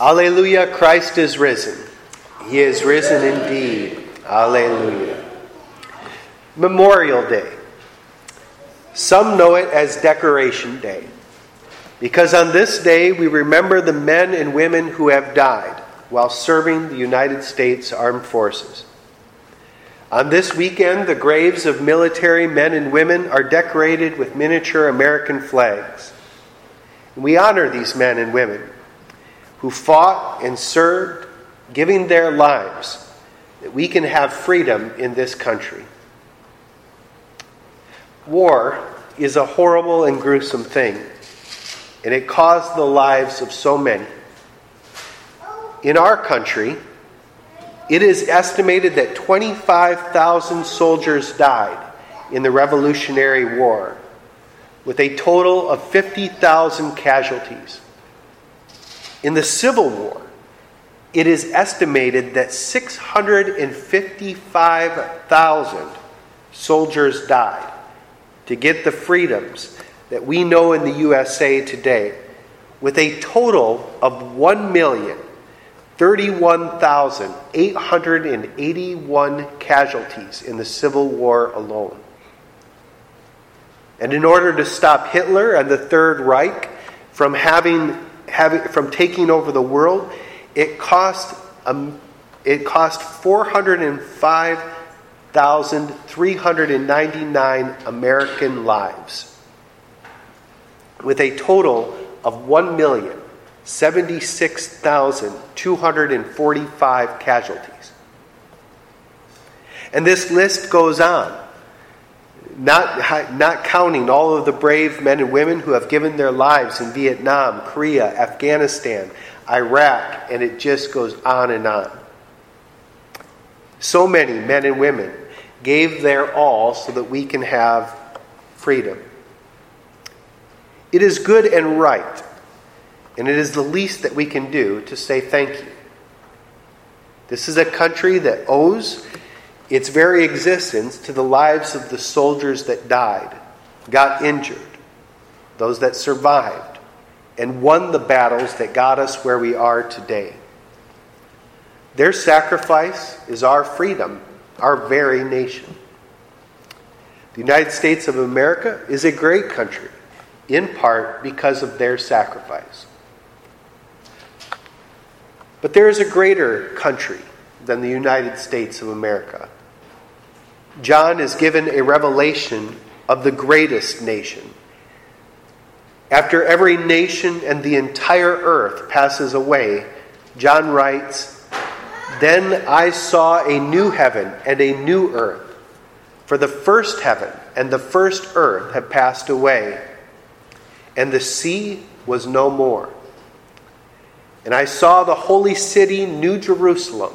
Alleluia, Christ is risen. He is risen indeed. Alleluia. Memorial Day. Some know it as Decoration Day because on this day we remember the men and women who have died while serving the United States Armed Forces. On this weekend, the graves of military men and women are decorated with miniature American flags. We honor these men and women who fought and served, giving their lives that we can have freedom in this country. War is a horrible and gruesome thing, and it caused the lives of so many. In our country, it is estimated that 25,000 soldiers died in the Revolutionary War, with a total of 50,000 casualties. In the Civil War, it is estimated that 655,000 soldiers died to get the freedoms that we know in the USA today, with a total of 1,031,881 casualties in the Civil War alone. And in order to stop Hitler and the Third Reich from having having, from taking over the world, it cost, um, it cost 405,399 American lives, with a total of 1,076,245 casualties. And this list goes on not, not counting all of the brave men and women who have given their lives in Vietnam, Korea, Afghanistan, Iraq, and it just goes on and on. So many men and women gave their all so that we can have freedom. It is good and right, and it is the least that we can do to say thank you. This is a country that owes its very existence to the lives of the soldiers that died, got injured, those that survived, and won the battles that got us where we are today. Their sacrifice is our freedom, our very nation. The United States of America is a great country, in part because of their sacrifice. But there is a greater country than the United States of America. John is given a revelation of the greatest nation. After every nation and the entire earth passes away, John writes, Then I saw a new heaven and a new earth. For the first heaven and the first earth have passed away, and the sea was no more. And I saw the holy city, New Jerusalem,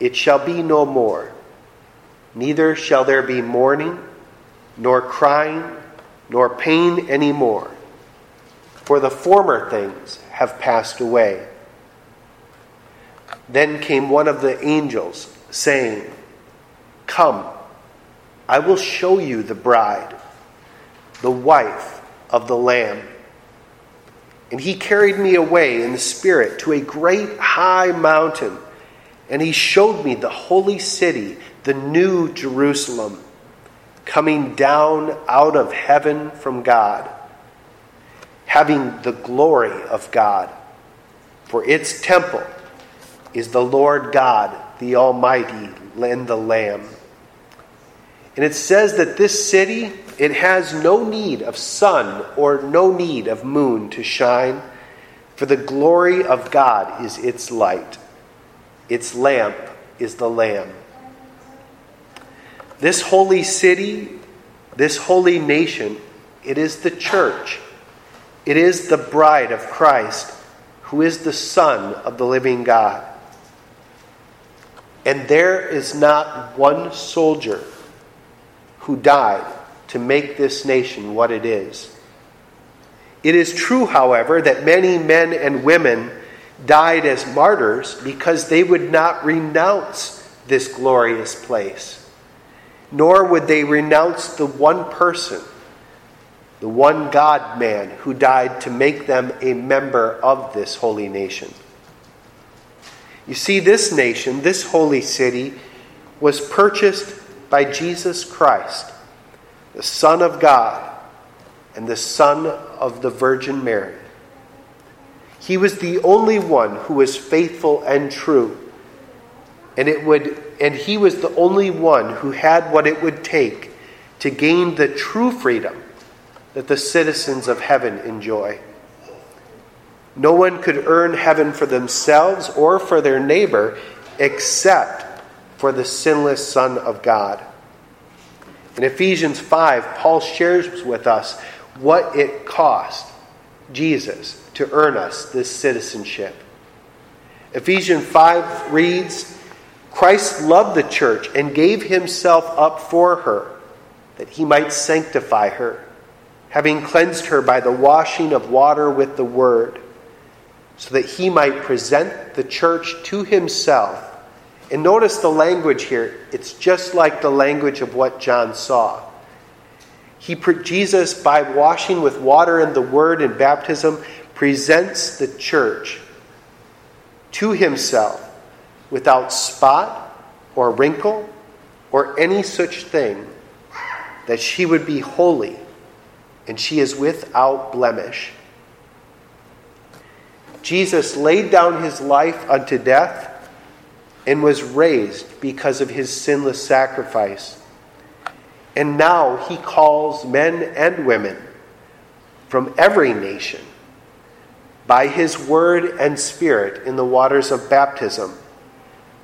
it shall be no more. Neither shall there be mourning nor crying, nor pain any more, for the former things have passed away. Then came one of the angels, saying, Come, I will show you the bride, the wife of the Lamb. And he carried me away in the Spirit to a great high mountain, and he showed me the holy city, the new Jerusalem coming down out of heaven from God, having the glory of God. For its temple is the Lord God, the Almighty, and the Lamb. And it says that this city, it has no need of sun or no need of moon to shine, for the glory of God is its light. Its lamp is the Lamb. This holy city, this holy nation, it is the church. It is the bride of Christ who is the Son of the living God. And there is not one soldier who died to make this nation what it is. It is true, however, that many men and women died as martyrs because they would not renounce this glorious place, nor would they renounce the one person the one God man who died to make them a member of this holy nation. You see, this nation, this holy city, was purchased by Jesus Christ, the Son of God and the Son of the Virgin Mary. He was the only one who was faithful and true. And it would and he was the only one who had what it would take to gain the true freedom that the citizens of heaven enjoy. No one could earn heaven for themselves or for their neighbor except for the sinless Son of God. In Ephesians 5, Paul shares with us what it cost Jesus to earn us this citizenship. Ephesians 5 reads Christ loved the church and gave himself up for her that he might sanctify her having cleansed her by the washing of water with the word, so that he might present the church to himself. And notice the language here, it's just like the language of what John saw. He, Jesus, by washing with water and the word in baptism, presents the church to himself without spot or wrinkle or any such thing, that she would be holy and she is without blemish. Jesus laid down his life unto death and was raised because of his sinless sacrifice. And now he calls men and women from every nation by his word and spirit in the waters of baptism,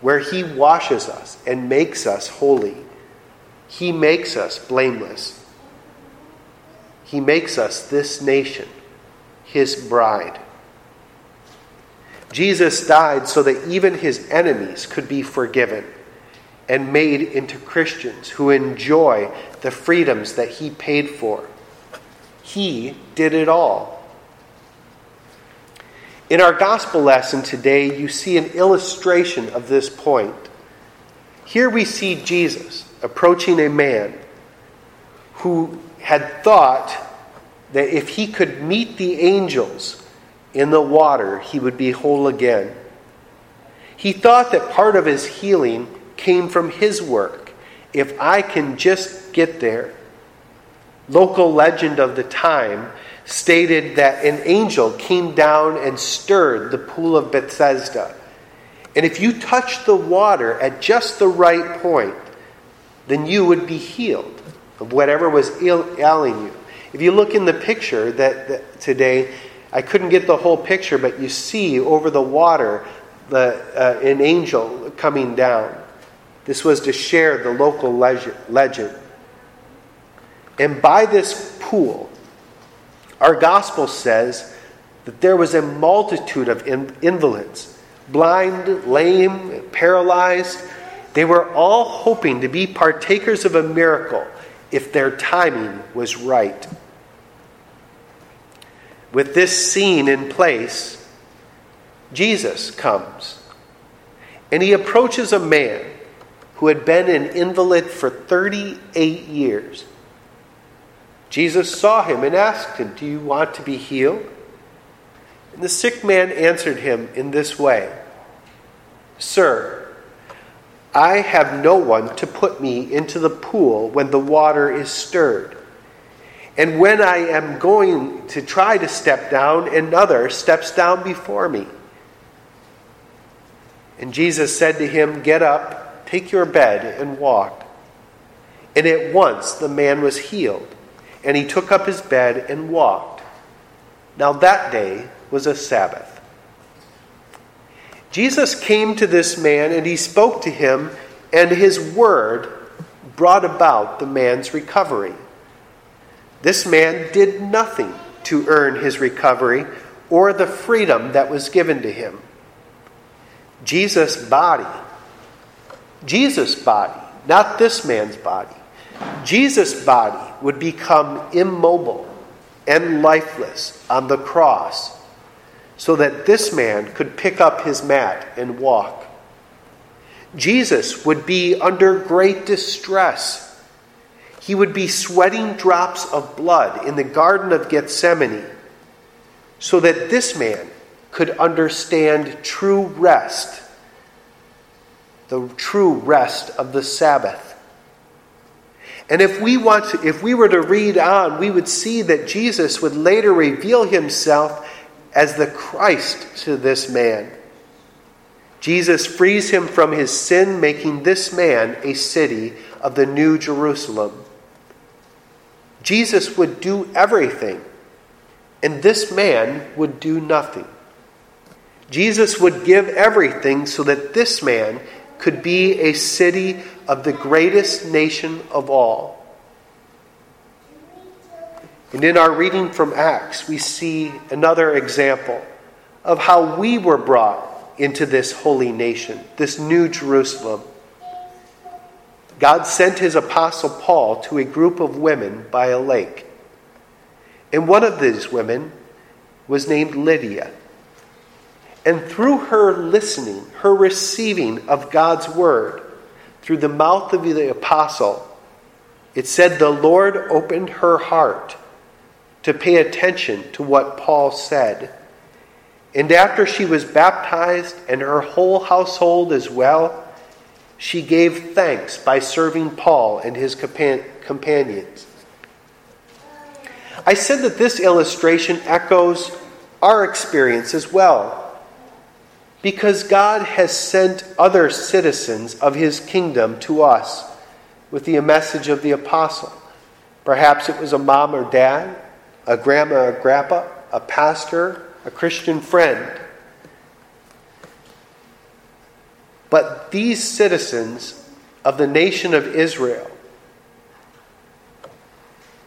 where he washes us and makes us holy. He makes us blameless. He makes us, this nation, his bride. Jesus died so that even his enemies could be forgiven and made into Christians who enjoy the freedoms that he paid for. He did it all. In our gospel lesson today, you see an illustration of this point. Here we see Jesus approaching a man who had thought that if he could meet the angels in the water, he would be whole again. He thought that part of his healing came from his work. If I can just get there. Local legend of the time stated that an angel came down and stirred the pool of Bethesda. And if you touched the water at just the right point, then you would be healed of whatever was ailing you. If you look in the picture that, that today, I couldn't get the whole picture, but you see over the water the, uh, an angel coming down. This was to share the local legend. And by this pool, our gospel says that there was a multitude of invalids, blind, lame, paralyzed. They were all hoping to be partakers of a miracle if their timing was right. With this scene in place, Jesus comes and he approaches a man who had been an invalid for 38 years. Jesus saw him and asked him, Do you want to be healed? And the sick man answered him in this way Sir, I have no one to put me into the pool when the water is stirred. And when I am going to try to step down, another steps down before me. And Jesus said to him, Get up, take your bed, and walk. And at once the man was healed, and he took up his bed and walked. Now that day was a Sabbath. Jesus came to this man and he spoke to him, and his word brought about the man's recovery. This man did nothing to earn his recovery or the freedom that was given to him. Jesus' body, Jesus' body, not this man's body, Jesus' body would become immobile and lifeless on the cross so that this man could pick up his mat and walk. Jesus would be under great distress. He would be sweating drops of blood in the Garden of Gethsemane so that this man could understand true rest, the true rest of the Sabbath. And if we want to, if we were to read on, we would see that Jesus would later reveal himself as the Christ to this man. Jesus frees him from his sin, making this man a city of the new Jerusalem. Jesus would do everything, and this man would do nothing. Jesus would give everything so that this man could be a city of the greatest nation of all. And in our reading from Acts, we see another example of how we were brought into this holy nation, this new Jerusalem. God sent his apostle Paul to a group of women by a lake. And one of these women was named Lydia. And through her listening, her receiving of God's word, through the mouth of the apostle, it said the Lord opened her heart to pay attention to what Paul said. And after she was baptized and her whole household as well, she gave thanks by serving Paul and his companions. I said that this illustration echoes our experience as well because God has sent other citizens of his kingdom to us with the message of the apostle. Perhaps it was a mom or dad, a grandma or grandpa, a pastor, a Christian friend. But these citizens of the nation of Israel,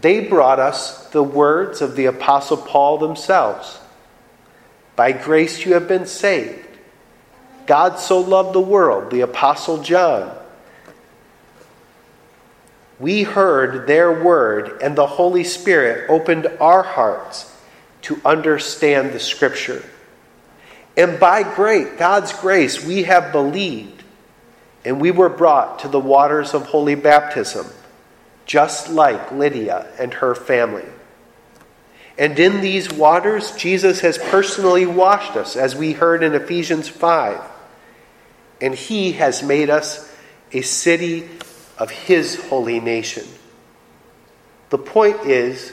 they brought us the words of the Apostle Paul themselves. By grace you have been saved God so loved the world, the Apostle John. We heard their word, and the Holy Spirit opened our hearts to understand the Scripture. And by great God's grace, we have believed, and we were brought to the waters of holy baptism, just like Lydia and her family. And in these waters, Jesus has personally washed us, as we heard in Ephesians 5 and he has made us a city of his holy nation. The point is,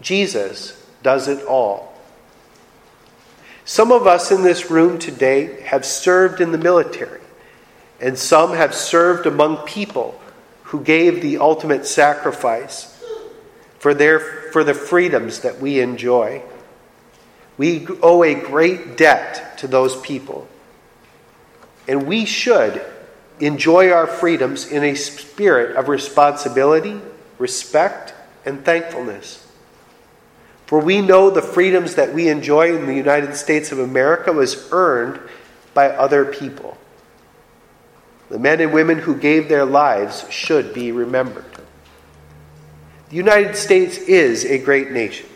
Jesus does it all. Some of us in this room today have served in the military, and some have served among people who gave the ultimate sacrifice for, their, for the freedoms that we enjoy. We owe a great debt to those people. And we should enjoy our freedoms in a spirit of responsibility, respect, and thankfulness. For we know the freedoms that we enjoy in the United States of America was earned by other people. The men and women who gave their lives should be remembered. The United States is a great nation,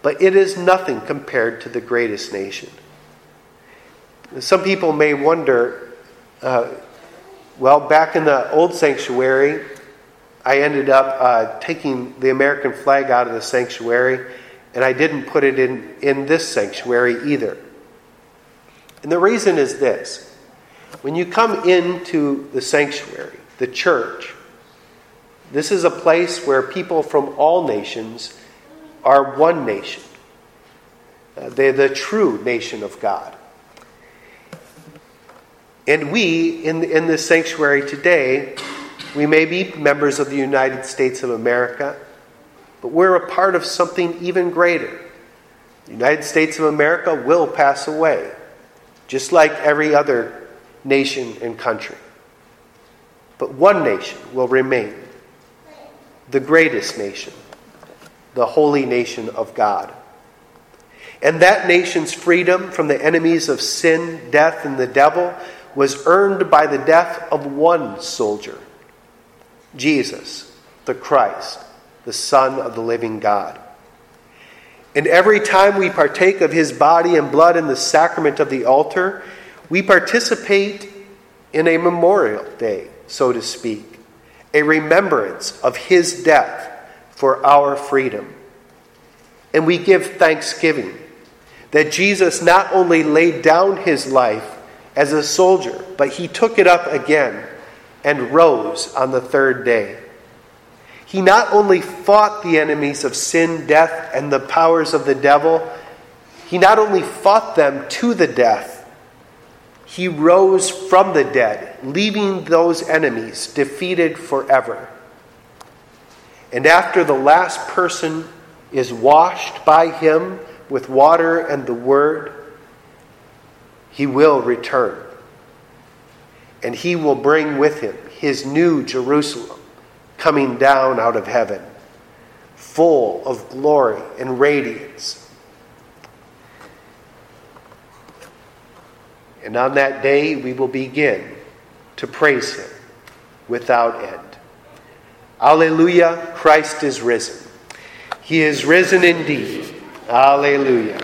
but it is nothing compared to the greatest nation. Some people may wonder uh, well, back in the old sanctuary, I ended up uh, taking the American flag out of the sanctuary, and I didn't put it in, in this sanctuary either. And the reason is this when you come into the sanctuary, the church, this is a place where people from all nations are one nation. Uh, they're the true nation of God. And we, in, in this sanctuary today, we may be members of the United States of America, but we're a part of something even greater. The United States of America will pass away, just like every other nation and country. But one nation will remain the greatest nation, the holy nation of God. And that nation's freedom from the enemies of sin, death, and the devil was earned by the death of one soldier Jesus, the Christ, the Son of the living God. And every time we partake of his body and blood in the sacrament of the altar, we participate in a memorial day, so to speak, a remembrance of his death for our freedom. And we give thanksgiving that Jesus not only laid down his life as a soldier, but he took it up again and rose on the third day. He not only fought the enemies of sin, death, and the powers of the devil, he not only fought them to the death, he rose from the dead, leaving those enemies defeated forever. And after the last person is washed by him with water and the word, he will return. And he will bring with him his new Jerusalem coming down out of heaven, full of glory and radiance. And on that day, we will begin to praise him without end. Alleluia, Christ is risen. He is risen indeed. Alleluia.